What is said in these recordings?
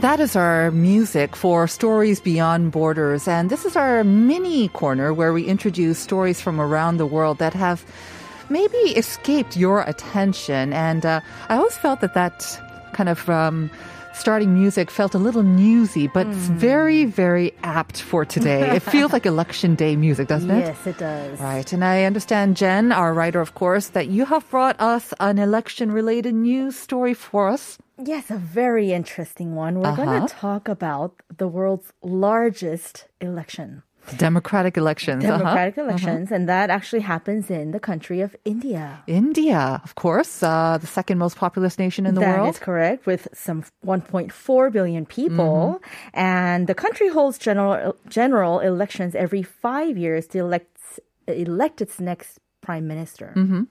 That is our music for Stories Beyond Borders. And this is our mini corner where we introduce stories from around the world that have maybe escaped your attention. And uh, I always felt that that kind of um, starting music felt a little newsy, but it's very, very apt for today. it feels like election day music, doesn't it? Yes, it does. Right. And I understand, Jen, our writer, of course, that you have brought us an election related news story for us. Yes, a very interesting one. We're going Uh-huh. to talk about the world's largest election, Democratic elections. uh-huh. democratic elections, and that actually happens in the country of India. India, of course, uh, the second most populous nation in the That world. is correct, with some 1.4 billion people, Mm-hmm. and the country holds general general elections every five years to elect elect its next prime minister. Mm-hmm.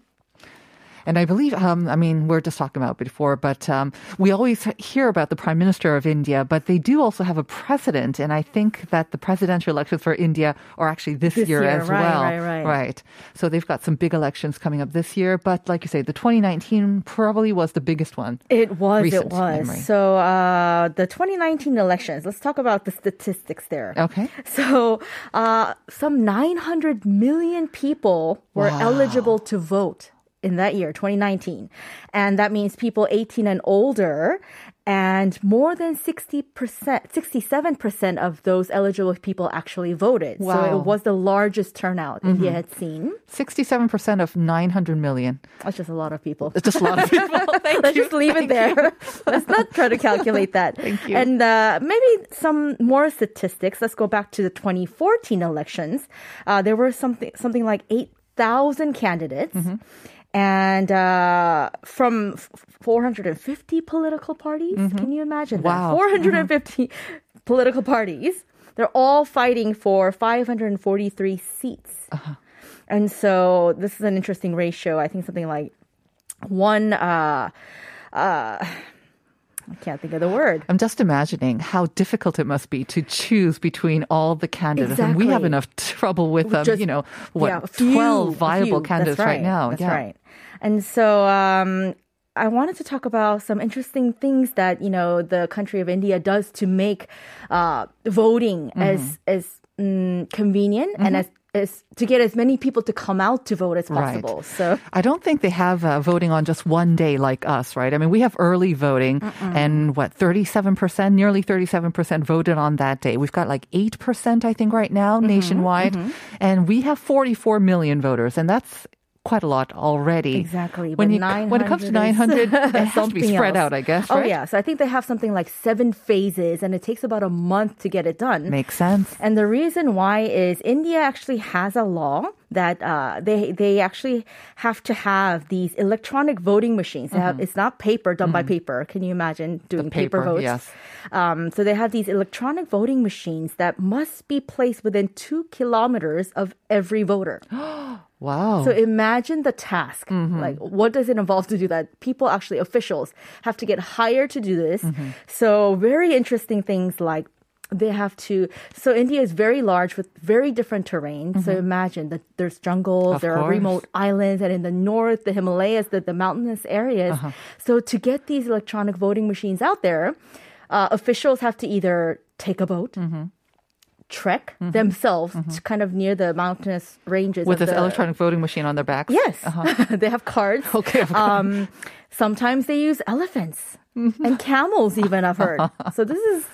And I believe, um, I mean, we're just talking about before, but um, we always hear about the Prime Minister of India, but they do also have a president. And I think that the presidential elections for India are actually this, This year, year, as right, well. right, right. right. So they've got some big elections coming up this year. But like you say, the 2019 probably was the biggest one. It was, it was. memory. So uh, the 2019 elections. Let's talk about the statistics there. Okay. So, uh, some 900 million people were Wow. eligible to vote in that year, 2019. And that means people 18 and older. And more than 60%, 67% of those eligible people actually voted. Wow. So it was the largest turnout India had seen. 67% of 900 million. That's just a lot of people. It's just a lot of people. Thank Let's you. just leave it there. Let's not try to calculate that. Thank you. And uh, maybe some more statistics. Let's go back to the 2014 elections. Uh, there were something something like 8,000 candidates. Mm-hmm. And uh, from f- 450 political parties, can you imagine Mm-hmm. Wow. Mm-hmm. that? 450 political parties. They're all fighting for 543 seats. Uh-huh. And so this is an interesting ratio. I think something like one uh uh I can't think of the word. I'm just imagining how difficult it must be to choose between all the candidates. And we have enough trouble with, um, Just- you know, what, yeah, few, 12 viable candidates That's right. now. That's yeah. right. And so um I wanted to talk about some interesting things that, you know, the country of India does to make uh voting Mm-hmm. as as mm, convenient and as as to get as many people to come out to vote as possible. Right. So I don't think they have uh, voting on just one day like us, right? I mean, we have early voting and what, 37%, nearly 37% voted on that day. We've got like 8%, I think, right now Mm-hmm, nationwide. And we have 44 million voters, and that's quite a lot already. Exactly. When, you, when it comes to 900, 900 it has to be something spread else. out, I guess, Oh, yeah. So I think they have something like seven phases, and it takes about a month to get it done. Makes sense. And the reason why is India actually has a law that uh, they they actually have to have these electronic voting machines. They have, it's not paper done by paper. Can you imagine doing Mm-hmm. paper, paper, votes? yes. Um, so they have these electronic voting machines that must be placed within two kilometers of every voter. Wow. So imagine the task. Mm-hmm. Like, what does it involve to do that? People, actually, officials, have to get hired to do this. Mm-hmm. So, very interesting things like they have to. So, India is very large with very different terrain. So, imagine that there's jungles, Mm-hmm. Of there are remote islands, and in the north, the Himalayas, the, the mountainous areas. Uh-huh. So, to get these electronic voting machines out there, uh, officials have to either take a boat. Mm-hmm. Trek themselves to kind of near the mountainous ranges With of this the, electronic voting machine on their backs? Yes, they have cards. Okay. Um, sometimes they use elephants Mm-hmm. and camels. Even I've heard. So this is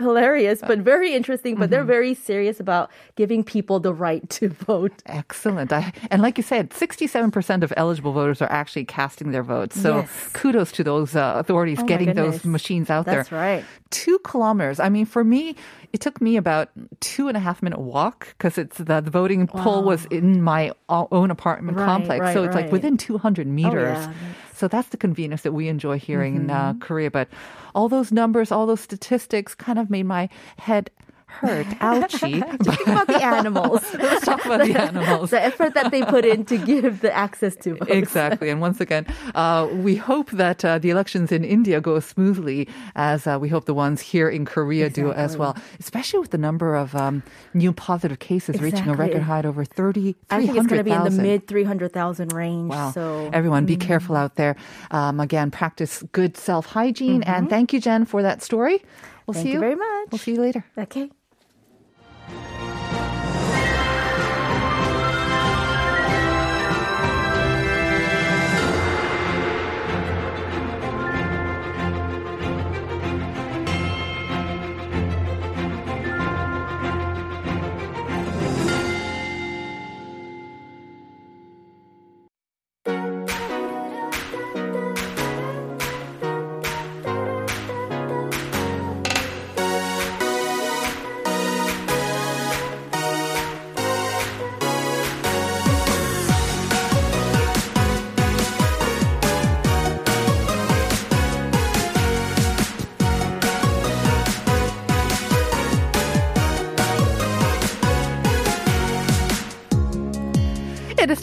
hilarious, but very interesting. But they're very serious about giving people the right to vote. Excellent. I, and like you said, 67% of eligible voters are actually casting their votes. So Yes. kudos to those uh, authorities Oh getting those machines out That's there. That's right. Two kilometers. I mean, for me, it took me about two and a half minute walk because it's the, the voting poll was in my own apartment Right, complex. right, so it's like within 200 meters. yeah. So that's the convenience that we enjoy hearing in uh, Mm-hmm. Korea. But all those numbers, all those statistics kind of made my head hurt. Ouchie. Think about the animals. Let's talk about the animals. the effort that they put in to give the access to vote. Exactly. And once again, uh, we hope that uh, the elections in India go smoothly as uh, we hope the ones here in Korea do as well, especially with the number of um, new positive cases reaching a record high over 30, I think it's going to be in the 300,000. mid 300,000 range. Wow. So Everyone, be careful out there. Um, again, practice good self hygiene. And thank you, Jen, for that story. We'll Thank see you very much. We'll see you later. okay.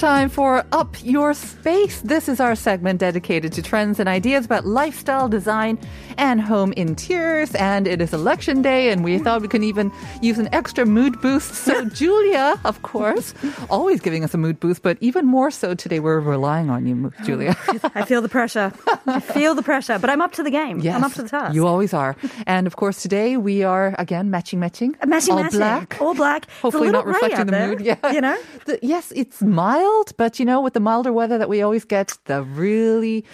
Time for Up Your Space. This is our segment dedicated to trends and ideas about lifestyle design and home interiors. And it is election day, and we thought we could even use an extra mood boost. So, Julia, of course, always giving us a mood boost, but even more so today, we're relying on you, oh, Julia. I feel the pressure. I feel the pressure, but I'm up to the game. I'm up to the task. You always are. And of course, today we are again matching, matching. matching, all matching. black. All black. Hopefully, not reflecting the out mood. there, Yeah, you know? The- yes, it's mild, but you know, with the milder weather that we always get, the really.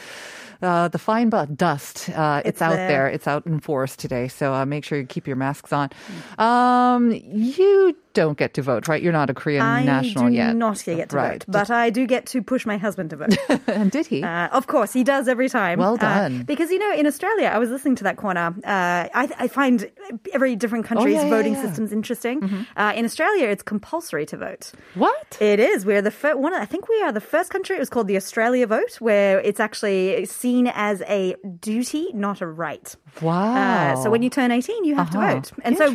Uh, the fine but dust, uh, it's, It's out there. there. It's out in force today. So uh, make sure you keep your masks on. Um, you don't get to vote, right? You're not a Korean I national yet. I do not get to right. vote, but I do get to push my husband to vote. and did he? Uh, of course, he does every time. Well Uh, done. because, you know, in Australia, I was listening to that corner. Uh, I, I find every different country's Oh, yeah, yeah, voting yeah. Mm-hmm. system's interesting. Uh, in Australia, it's compulsory to vote. what? It is. We're the first one. I think we are the first country. It was called the Australia vote, where it's actually seen as a duty, not a right. Wow. Uh, so when you turn 18, you have Uh-huh. to vote. And so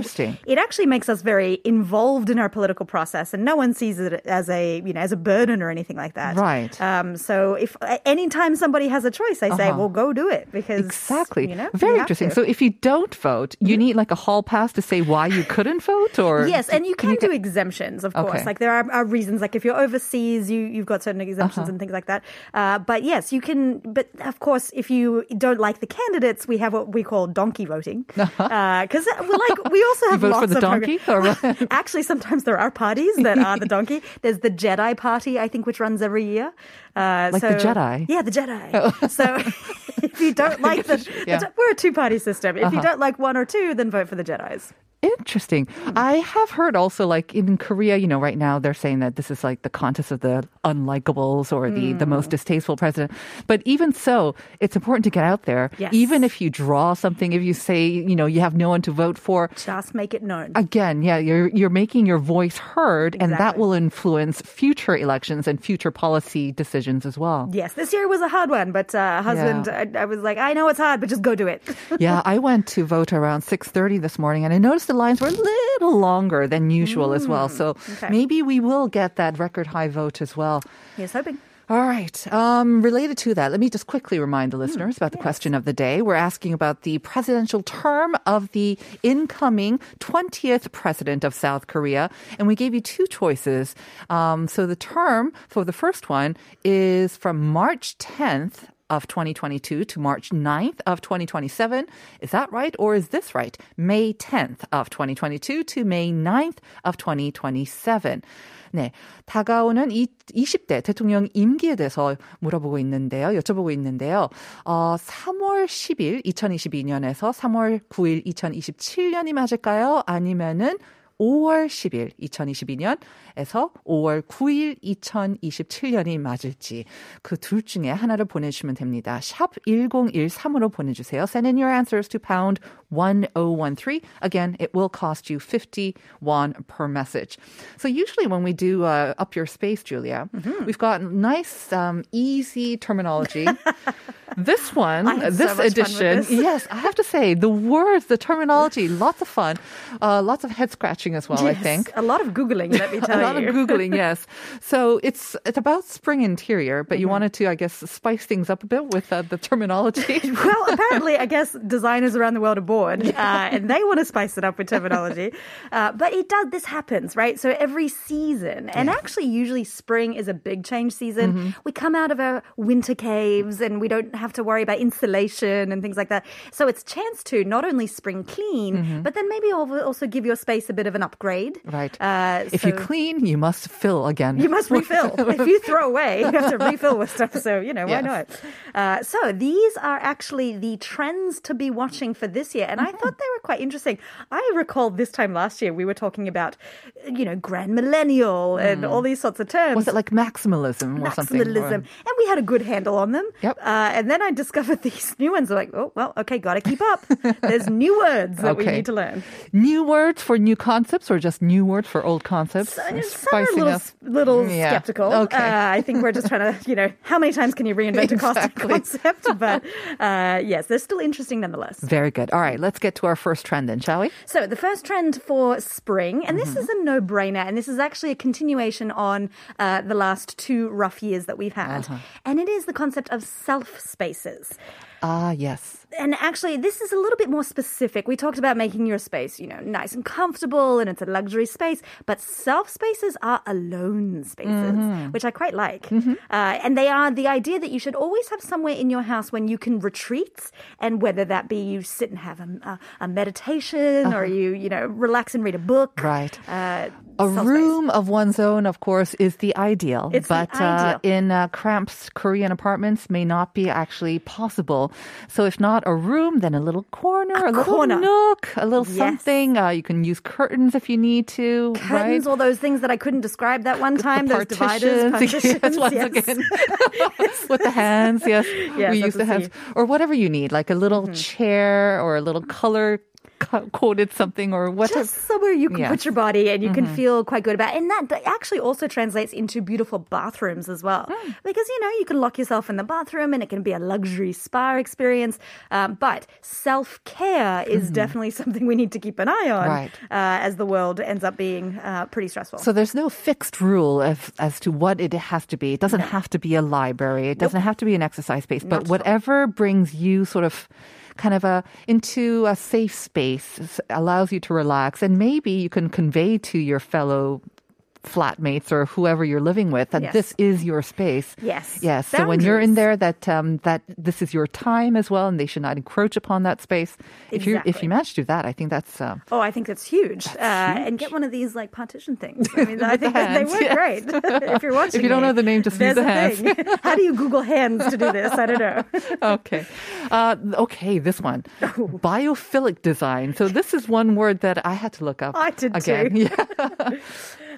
it actually makes us very involved in our political process and no one sees it as a, you know, as a burden or anything like that. Right. Um, so if anytime somebody has a choice, I say, Uh-huh. well, go do it because Exactly. you know, Very interesting. to. So Mm-hmm. if you don't vote, you need like a hall pass to say why you couldn't vote or Yes, and you can, get- do exemptions, of course. Okay. Like there are, are reasons, like if you're overseas, you you've got certain exemptions Uh-huh. and things like that. Uh, but yes, you can. But of course, if you don't like the candidates, we have what we call donkey voting because we like we also You have vote lots for the of donkey what? Actually, sometimes there are parties that are the donkey. There's the Jedi party, I think, which runs every year. Uh, Like the Jedi? Yeah, the Jedi. So if you don't like the, the Yeah. Je- we're a two party system. If you Uh-huh. don't like one or two, then vote for the Jedi's. Interesting. I have heard also like in Korea, you know, right now they're saying that this is like the contest of the unlikables or the, the Mm. most distasteful president. But even so, it's important to get out there. Yes. Even if you draw something, if you say, you know, you have no one to vote for, Just make it known. again, yeah, you're you're making your voice heard and that will influence future elections and future policy decisions as well. Yes, this year was a hard one, but uh, husband, I, I was like, I know it's hard, but just go do it. yeah, I went to vote around 6:30 this morning and I noticed the lines were a little longer than usual as well. So Mm, okay. maybe we will get that record high vote as well. Here's hoping. All right. Um, related to that, let me just quickly remind the listeners about the question of the day. We're asking about the presidential term of the incoming 20th president of South Korea. And we gave you two choices. Um, so the term for the first one is from March 10th of 2022 to March 9th of 2027. Is that right? Or is this right? May 10th of 2022 to May 9th of 2027. 네. 다가오는 이, 20대 대통령 임기에 대해서 물어보고 있는데요. 여쭤보고 있는데요. 어, 3월 10일 2022년에서 3월 9일 2027년이 맞을까요? 아니면은 5월 10일 2022년에서 5월 9일 2027년이 맞을지 그 둘 중에 하나를 보내주시면 됩니다. 샵 1013으로 보내주세요. Send in your answers to pound 1013. Again, it will cost you 51 per message. So usually when we do uh, Up Your Space, Julia, Mm-hmm. we've got nice, um, easy terminology. this one, so this with edition, this. yes, I have to say, the words, the terminology, lots of fun. Uh, lots of head scratching as well, I think. a lot of googling. Let me tell you. A lot you. of googling, yes. So it's it's about spring interior, but Mm-hmm. you wanted to, I guess, spice things up a bit with uh, the terminology. well, apparently, I guess designers around the world are bored, uh, and they want to spice it up with terminology. Uh, but it does. This happens, right? So every season, and actually, usually spring is a big change season. Mm-hmm. We come out of our winter caves, and we don't have to worry about insulation and things like that. So it's chance to not only spring clean, but then maybe also give your space a bit of an upgrade. Mm-hmm. Right. Uh, if you clean, you must fill again. you must refill. if you throw away, you have to refill with stuff. So, you know, why Yes. not? Uh, so, these are actually the trends to be watching for this year. And I Mm-hmm. thought they were quite interesting. I recall this time last year, we were talking about, you know, grand millennial and all these sorts of terms. Mm. Was it like maximalism or something? Maximalism. And we had a good handle on them. Yep. Uh, and then I discovered these new ones. Like, oh, well, okay, got to keep up. There's new words that we need to learn. New words for new concepts or just new words for old concepts? So, some are a little, little Yeah. skeptical. Okay. Uh, I think we're just trying to, you know, how many times can you reinvent a concept? But uh, yes, they're still interesting nonetheless. Very good. All right, let's get to our first trend then, shall we? So the first trend for spring, and this Mm-hmm. is a no-brainer, and this is actually a continuation on uh, the last two rough years that we've had, Uh-huh. and it is the concept of self spaces. Ah, yes. And actually, this is a little bit more specific. We talked about making your space, you know, nice and comfortable, and it's a luxury space. But self spaces are alone spaces, Mm-hmm. which I quite like. Uh, and they are the idea that you should always have somewhere in your house when you can retreat, and whether that be you sit and have a, a, a meditation, or you, you know, relax and read a book. Uh-huh. Right. Uh, A room of one's own, of course, is the ideal. It's the but Uh, in uh, cramped Korean apartments may not be actually possible. So if not a room, then a little corner, a, little corner. nook, a little Yes. something. Uh, you can use curtains if you need to. Curtains, right? all those things that I couldn't describe that one time. the those dividers, partitions, yes, once yes. again. with the hands, yes. Yes, we use the the hands. Or whatever you need, like a little Mm-hmm. chair or a little color coded something or whatever. just somewhere you can Yes. put your body and you can feel quite good about it. And that actually also translates into beautiful bathrooms as well. Because, you know, you can lock yourself in the bathroom and it can be a luxury spa experience. Um, but self care is definitely something we need to keep an eye on Right. uh, as the world ends up being uh, pretty stressful. So there's no fixed rule of, as to what it has to be. It doesn't have to be a library. It doesn't have to be an exercise space. But at whatever brings you sort of kind of a into a safe space allows you to relax and maybe you can convey to your fellow flatmates or whoever you're living with that Yes. this is your space. Yes. Yes. So when you're in there that um, that this is your time as well and they should not encroach upon that space. If you if you manage to do that, I think that's um, Oh, I think that's huge. uh, And get one of these like partition things. I mean, I With the think they work yes. great. if you're watching, If you don't me, know the name, just use the hands. thing. How do you Google hands to do this? I don't know. okay. Uh, okay, this one. Biophilic design. So this is one word that I had to look up. I did again. too. Yeah.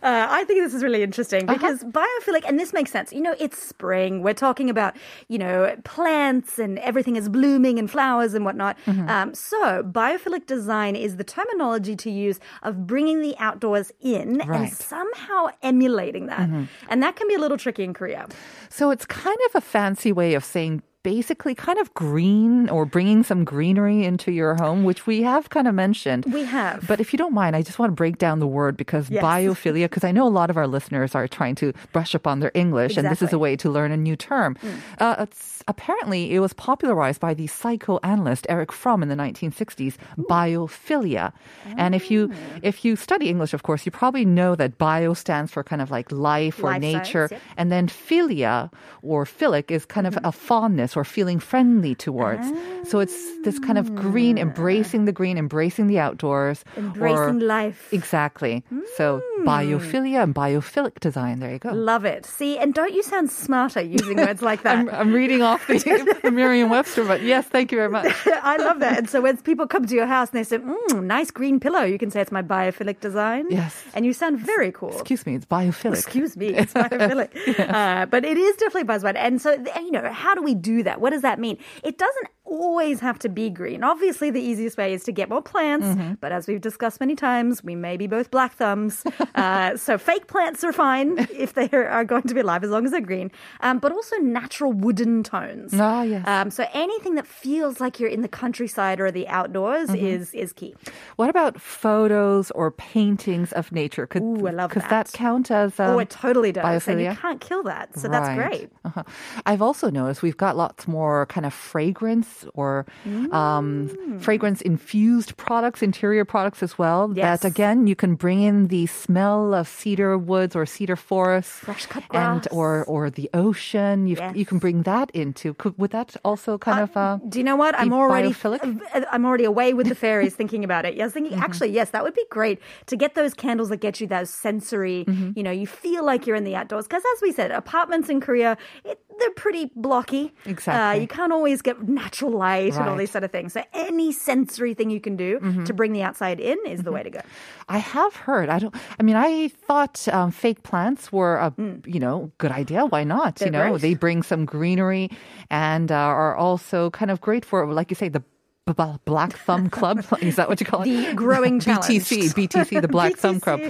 Uh, I think this is really interesting Uh-huh. because biophilic, and this makes sense. You know, it's spring. We're talking about, you know, plants and everything is blooming and flowers and whatnot. Mm-hmm. Um, so, biophilic design is the terminology to use of bringing the outdoors in Right. Mm-hmm. and somehow emulating that. And that can be a little tricky in Korea. So it's kind of a fancy way of saying basically kind of green or bringing some greenery into your home, which we have kind of mentioned. We have. But if you don't mind, I just want to break down the word because Yes. biophilia, because I know a lot of our listeners are trying to brush up on their English, and this is a way to learn a new term. Uh, it's, apparently, it was popularized by the psychoanalyst Erich Fromm in the 1960s, biophilia. And if you Oh. if you study English, of course, you probably know that bio stands for kind of like life or Life nature, science, yep. and then philia or philic is kind Mm-hmm. of a fondness or feeling friendly towards. So it's this kind of green, embracing the green, embracing the outdoors. Embracing or- life. Exactly. So biophilia and biophilic design. There you go. Love it. See, and don't you sound smarter using words like that? I'm, I'm reading off the Merriam-Webster, but yes, thank you very much. I love that. And so when people come to your house and they say, mm, nice green pillow, you can say it's my biophilic design. Yes. And you sound very cool. Excuse me, it's biophilic. Excuse me, it's biophilic. uh, but it is definitely buzzword. And so, you know, how do we do that? What does that mean? It doesn't always have to be green. Obviously, the easiest way is to get more plants. Mm-hmm. But as we've discussed many times, we may be both black thumbs. Uh, so fake plants are fine if they are going to be alive as long as they're green. Um, but also natural wooden tones. Ah, yes. Um, so anything that feels like you're in the countryside or the outdoors Mm-hmm. is is key. What about photos or paintings of nature? Could, Ooh, I love could that. that count as um, oh, it totally does. And you can't kill that. So that's great. Uh-huh. I've also noticed we've got lots more kind of fragrance or um, Mm. fragrance infused products, interior products as well. Yes. That again, you can bring in the smell of cedar woods or cedar forests, Fresh cut and or or the ocean. You you can bring that into. Could, would that also kind of? Uh, Do you know what? I'm already biophilic? uh, I'm already away with the fairies thinking about it. Yes, thinking Mm-hmm. actually, yes, that would be great to get those candles that get you those sensory. Mm-hmm. You know, you feel like you're in the outdoors because, as we said, apartments in Korea it, they're pretty blocky. Uh, Exactly. you can't always get natural light and all these sort of things. So any sensory thing you can do Mm-hmm. to bring the outside in is the way to go. I have heard. I don't. I mean, I thought um, fake plants were a you know good idea. Why not? you. They're know, great. they bring some greenery and uh, are also kind of great for, like you say, the. Black Thumb Club is that what you call it? The growing challenge. BTC, BTC, the Black Thumb Club.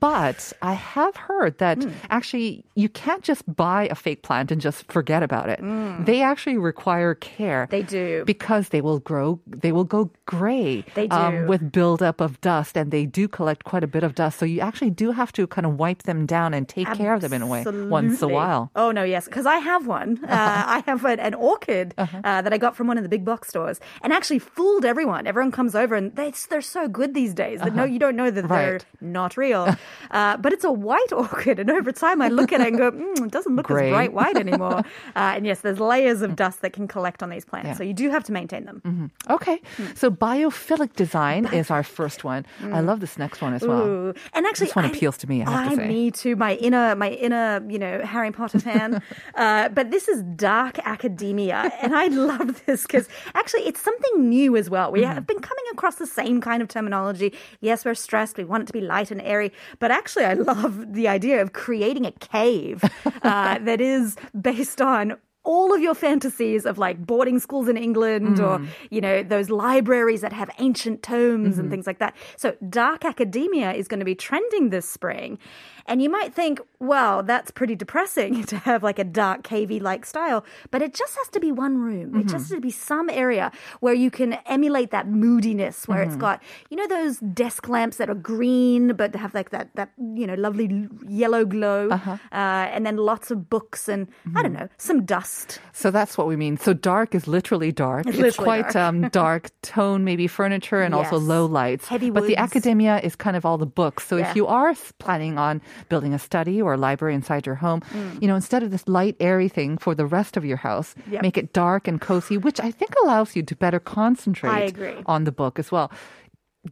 But I have heard that Hmm. actually you can't just buy a fake plant and just forget about it. They actually require care. They do. because they will grow. They will go gray. They um, do. with buildup of dust, and they do collect quite a bit of dust. So you actually do have to kind of wipe them down and take care of them in a way once a while. Oh no, yes, because I have one. Uh, I have an, an orchid Uh-huh. uh, that I got from one of the big box stores, and actually fooled everyone. Everyone comes over, and they, they're so good these days that no, you don't know that they're Uh-huh. Not real. uh, but it's a white orchid, and over time I look at it and go, mm, it doesn't look Gray. as bright white anymore. uh, and yes, there's layers of dust that can collect on these plants, Yeah. Mm-hmm. so you do have to maintain them. Okay, so biophilic design is our first one. I love this next one as well. Ooh. And actually, This one I- appeals to me, I have to say. Me too. My inner, my inner, you know, Harry Potter fan. uh, but this is dark academia, and I love this because actually it's something new as well. We Mm-hmm. have been coming across the same kind of terminology. Yes, we're stressed. We want it to be light and airy, but actually, I love the idea of creating a cave uh, that is based on all of your fantasies of like boarding schools in England or, Mm. you know, those libraries that have ancient tomes Mm-hmm. and things like that. So dark academia is going to be trending this spring. And you might think, well, that's pretty depressing to have like a dark cavey like style, but it just has to be one room. It Mm-hmm. just has to be some area where you can emulate that moodiness where Mm-hmm. it's got, you know, those desk lamps that are green but have like that, that you know, lovely yellow glow. Uh-huh. uh and then lots of books and, I don't Mm-hmm. know, some dust. So that's what we mean. So dark is literally dark. It's It's, literally quite dark. um, dark tone, maybe furniture and also low lights. Heavy but the academia is kind of all the books. So Yeah. if you are planning on building a study or a library inside your home, Mm. you know, instead of this light, airy thing for the rest of your house, Yep. make it dark and cozy, which I think allows you to better concentrate on the book as well.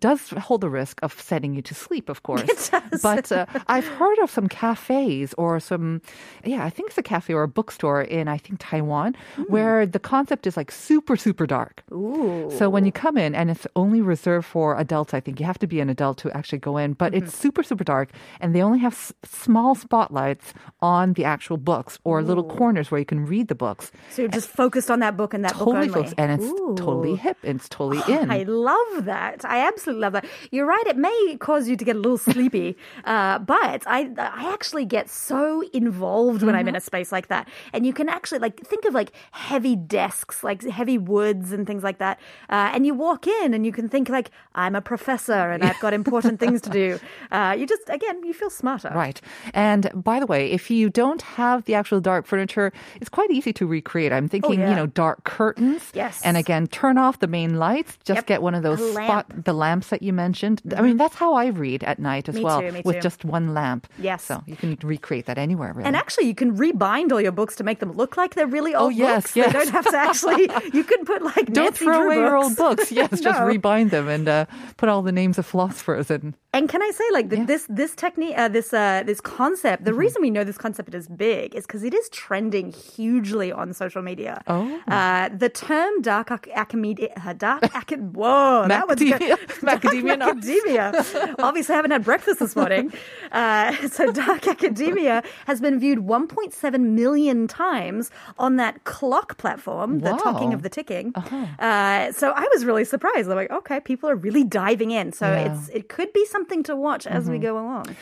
Does hold the risk of setting you to sleep, of course. It does. But uh, I've heard of some cafes or some, yeah, I think it's a cafe or a bookstore in, I think, Taiwan, where the concept is like super, super dark. Ooh. So when you come in, and it's only reserved for adults, I think you have to be an adult to actually go in, but it's super, super dark, and they only have s- small spotlights on the actual books or little corners where you can read the books. So you're just focused on that book and that Totally book only. focused, and it's totally hip, and it's totally in. I love that. I absolutely love that. You're right. It may cause you to get a little sleepy, uh, but I I actually get so involved when I'm in a Mm-hmm. space like that. And you can actually like think of like heavy desks, like heavy woods and things like that. Uh, and you walk in and you can think like I'm a professor and I've got important things to do. Uh, you just again you feel smarter. Right. And by the way, if you don't have the actual dark furniture, it's quite easy to recreate. I'm thinking, Oh, yeah. you know, dark curtains. Yes. And again, turn off the main lights. Just Yep. get one of those spot the lamp lamps that you mentioned. I mean, that's how I read at night as Me well, too, me with just one lamp. Yes. So you can recreate that anywhere, really. And actually, you can rebind all your books to make them look like they're really old Oh, yes, books. yes. They don't have to actually. You can put like don't Nancy throw Drew away your old books. Yes, just rebind them and uh, put all the names of philosophers and And can I say, like Yeah. this this technique, uh, this uh, this concept. The reason we know this concept is big is because it is trending hugely on social media. Oh. uh, the term dark ac- academia, uh, dark acad. Whoa, that was good. Nuts. academia. Obviously, I haven't had breakfast this morning. Uh, so, dark academia has been viewed 1.7 million times on that clock platform, the Wow. talking of the ticking. Uh, so, I was really surprised. I'm like, okay, people are really diving in. So, Yeah. it's it could be something to watch as we go along.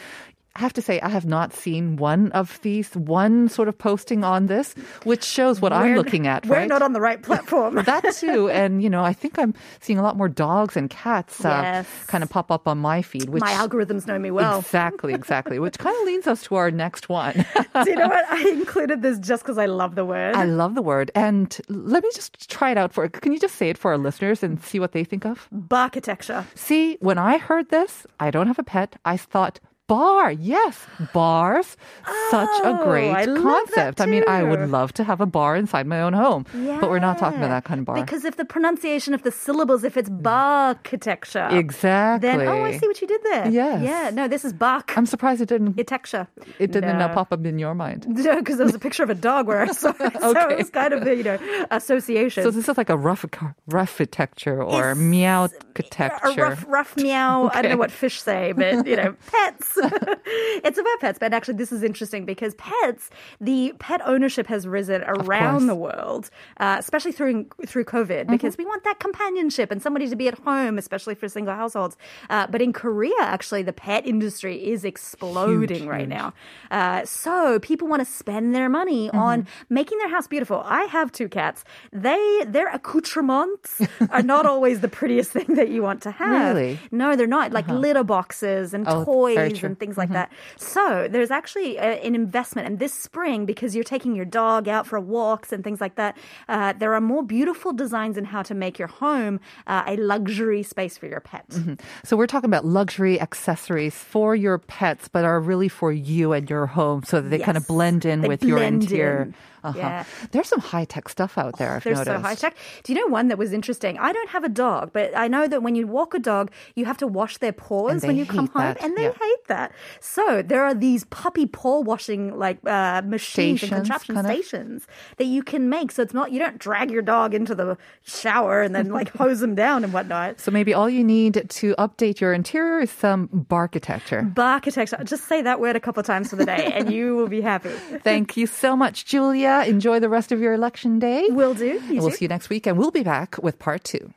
I have to say, I have not seen one of these, one sort of posting on this, which shows what I'm looking at, We're right? not on the right platform. that too. And, you know, I think I'm seeing a lot more dogs and cats uh, Yes. kind of pop up on my feed. Which, My algorithms know me well. Exactly, exactly. Which kind of leads us to our next one. Do you know what? I included this just because I love the word. I love the word. And let me just try it out for Can you just say it for our listeners and see what they think of? Barkitecture. See, when I heard this, I don't have a pet. I thought, bar, yes, bars. Such a Oh, great I concept. I mean, I would love to have a bar inside my own home, yeah. but we're not talking about that kind of bar. Because if the pronunciation of the syllables, if it's barkitecture, exactly. then oh, I see what you did there. Yes. Yeah. No, this is bark. I'm surprised it didn't. Barkitecture. It, didn't no. uh, pop up in your mind. No, because there was a picture of a dog where I saw it. So Okay. it was kind of the, you know, association. So this is like a rough, architecture or meow a architecture. rough, rough meow. I don't know what fish say, but you know, pets. it's about pets, but actually, this is interesting because pets, the pet ownership has risen around the world, uh, especially through through COVID, because we want that companionship and somebody to be at home, especially for single households. Uh, but in Korea, actually, the pet industry is exploding Huge, right huge. now. Uh, so people want to spend their money on making their house beautiful. I have two cats. They their accoutrements are not always the prettiest thing that you want to have. Really? No, they're not. Like litter boxes and Oh, toys true. and things like that. So there's actually a, an investment. And this spring, because you're taking your dog out for walks and things like that, uh, there are more beautiful designs in how to make your home uh, a luxury space for your pet. So we're talking about luxury accessories for your pets, but are really for you and your home, so that they kind of blend in They with your interior. in. Uh-huh. Yeah. There's some high tech stuff out there. I've They're noticed. so high tech. Do you know one that was interesting? I don't have a dog, but I know that when you walk a dog, you have to wash their paws when you come home, that, and they yeah. hate that. So there are these puppy paw washing like uh, machines and contraption stations that you can make. So it's not you don't drag your dog into the shower and then like hose them down and whatnot. So maybe all you need to update your interior is some barkitecture. Barkitecture. Just say that word a couple of times for the day, and you will be happy. Thank you so much, Julia. Enjoy the rest of your election day. Will do. You we'll too. see you next week, and we'll be back with part two.